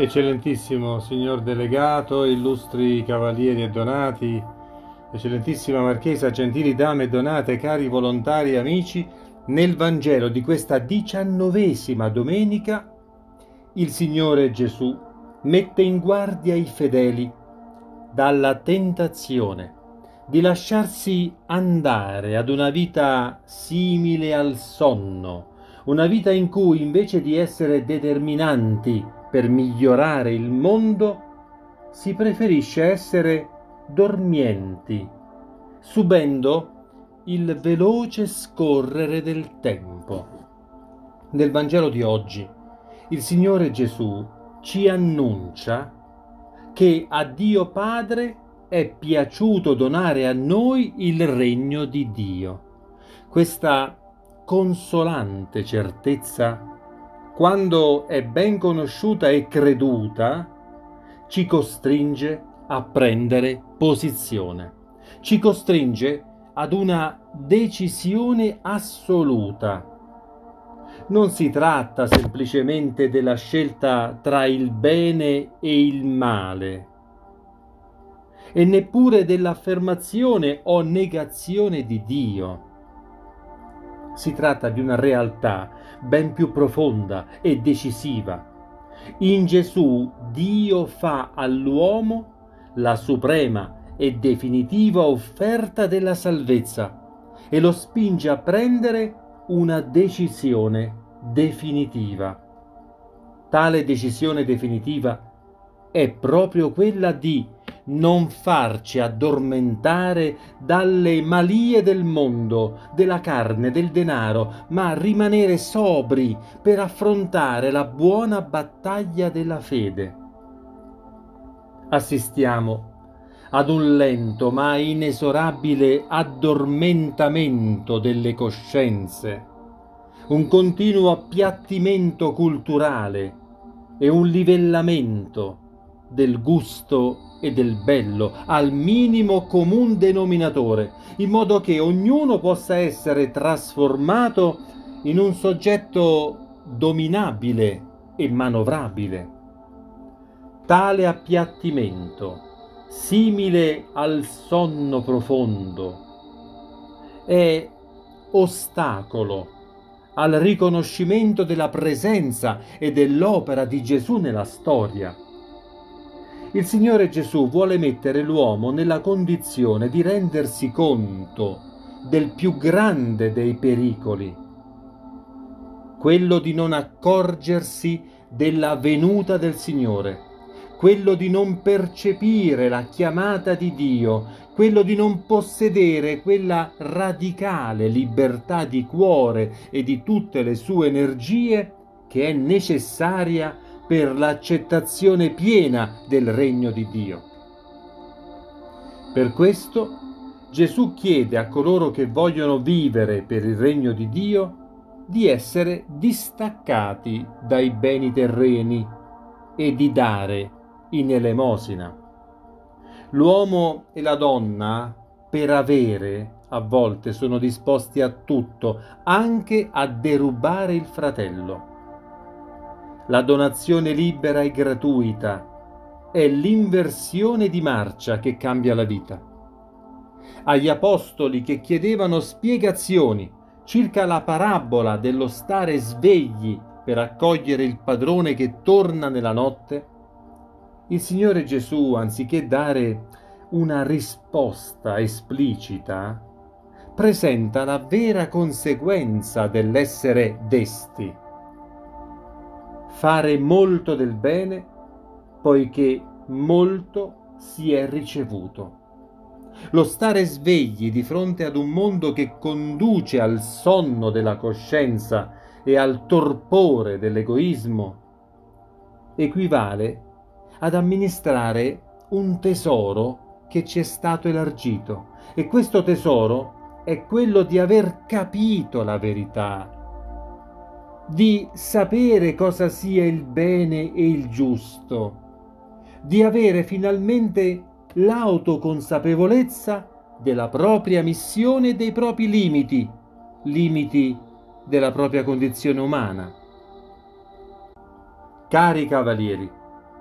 Eccellentissimo signor delegato, illustri cavalieri e donati, eccellentissima marchesa, gentili dame e donate, cari volontari e amici, nel Vangelo di questa diciannovesima domenica il Signore Gesù mette in guardia i fedeli dalla tentazione di lasciarsi andare ad una vita simile al sonno, una vita in cui invece di essere determinanti per migliorare il mondo, si preferisce essere dormienti, subendo il veloce scorrere del tempo. Nel Vangelo di oggi il Signore Gesù ci annuncia che a Dio Padre è piaciuto donare a noi il regno di Dio. Questa consolante certezza quando è ben conosciuta e creduta, ci costringe a prendere posizione, ci costringe ad una decisione assoluta. Non si tratta semplicemente della scelta tra il bene e il male, e neppure dell'affermazione o negazione di Dio si tratta di una realtà ben più profonda e decisiva. In Gesù Dio fa all'uomo la suprema e definitiva offerta della salvezza e lo spinge a prendere una decisione definitiva. Tale decisione definitiva è proprio quella di non farci addormentare dalle malie del mondo, della carne, del denaro, ma rimanere sobri per affrontare la buona battaglia della fede. Assistiamo ad un lento ma inesorabile addormentamento delle coscienze, un continuo appiattimento culturale e un livellamento del gusto e del bello al minimo comun denominatore, in modo che ognuno possa essere trasformato in un soggetto dominabile e manovrabile. Tale appiattimento, simile al sonno profondo, è ostacolo al riconoscimento della presenza e dell'opera di Gesù nella storia il Signore Gesù vuole mettere l'uomo nella condizione di rendersi conto del più grande dei pericoli, quello di non accorgersi della venuta del Signore, quello di non percepire la chiamata di Dio, quello di non possedere quella radicale libertà di cuore e di tutte le sue energie che è necessaria per l'accettazione piena del regno di Dio. Per questo Gesù chiede a coloro che vogliono vivere per il regno di Dio di essere distaccati dai beni terreni e di dare in elemosina. L'uomo e la donna, per avere, a volte sono disposti a tutto, anche a derubare il fratello. La donazione libera e gratuita è l'inversione di marcia che cambia la vita. Agli apostoli che chiedevano spiegazioni circa la parabola dello stare svegli per accogliere il padrone che torna nella notte, il Signore Gesù, anziché dare una risposta esplicita, presenta la vera conseguenza dell'essere desti fare molto del bene, poiché molto si è ricevuto. Lo stare svegli di fronte ad un mondo che conduce al sonno della coscienza e al torpore dell'egoismo equivale ad amministrare un tesoro che ci è stato elargito e questo tesoro è quello di aver capito la verità, di sapere cosa sia il bene e il giusto, di avere finalmente l'autoconsapevolezza della propria missione e dei propri limiti, limiti della propria condizione umana. Cari cavalieri,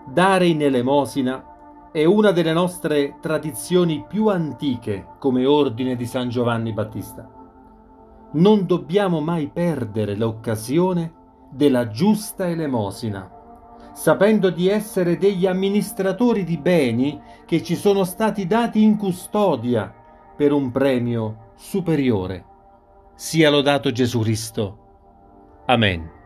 Dare in elemosina è una delle nostre tradizioni più antiche come ordine di San Giovanni Battista. Non dobbiamo mai perdere l'occasione della giusta elemosina, sapendo di essere degli amministratori di beni che ci sono stati dati in custodia per un premio superiore. Sia lodato Gesù Cristo. Amen.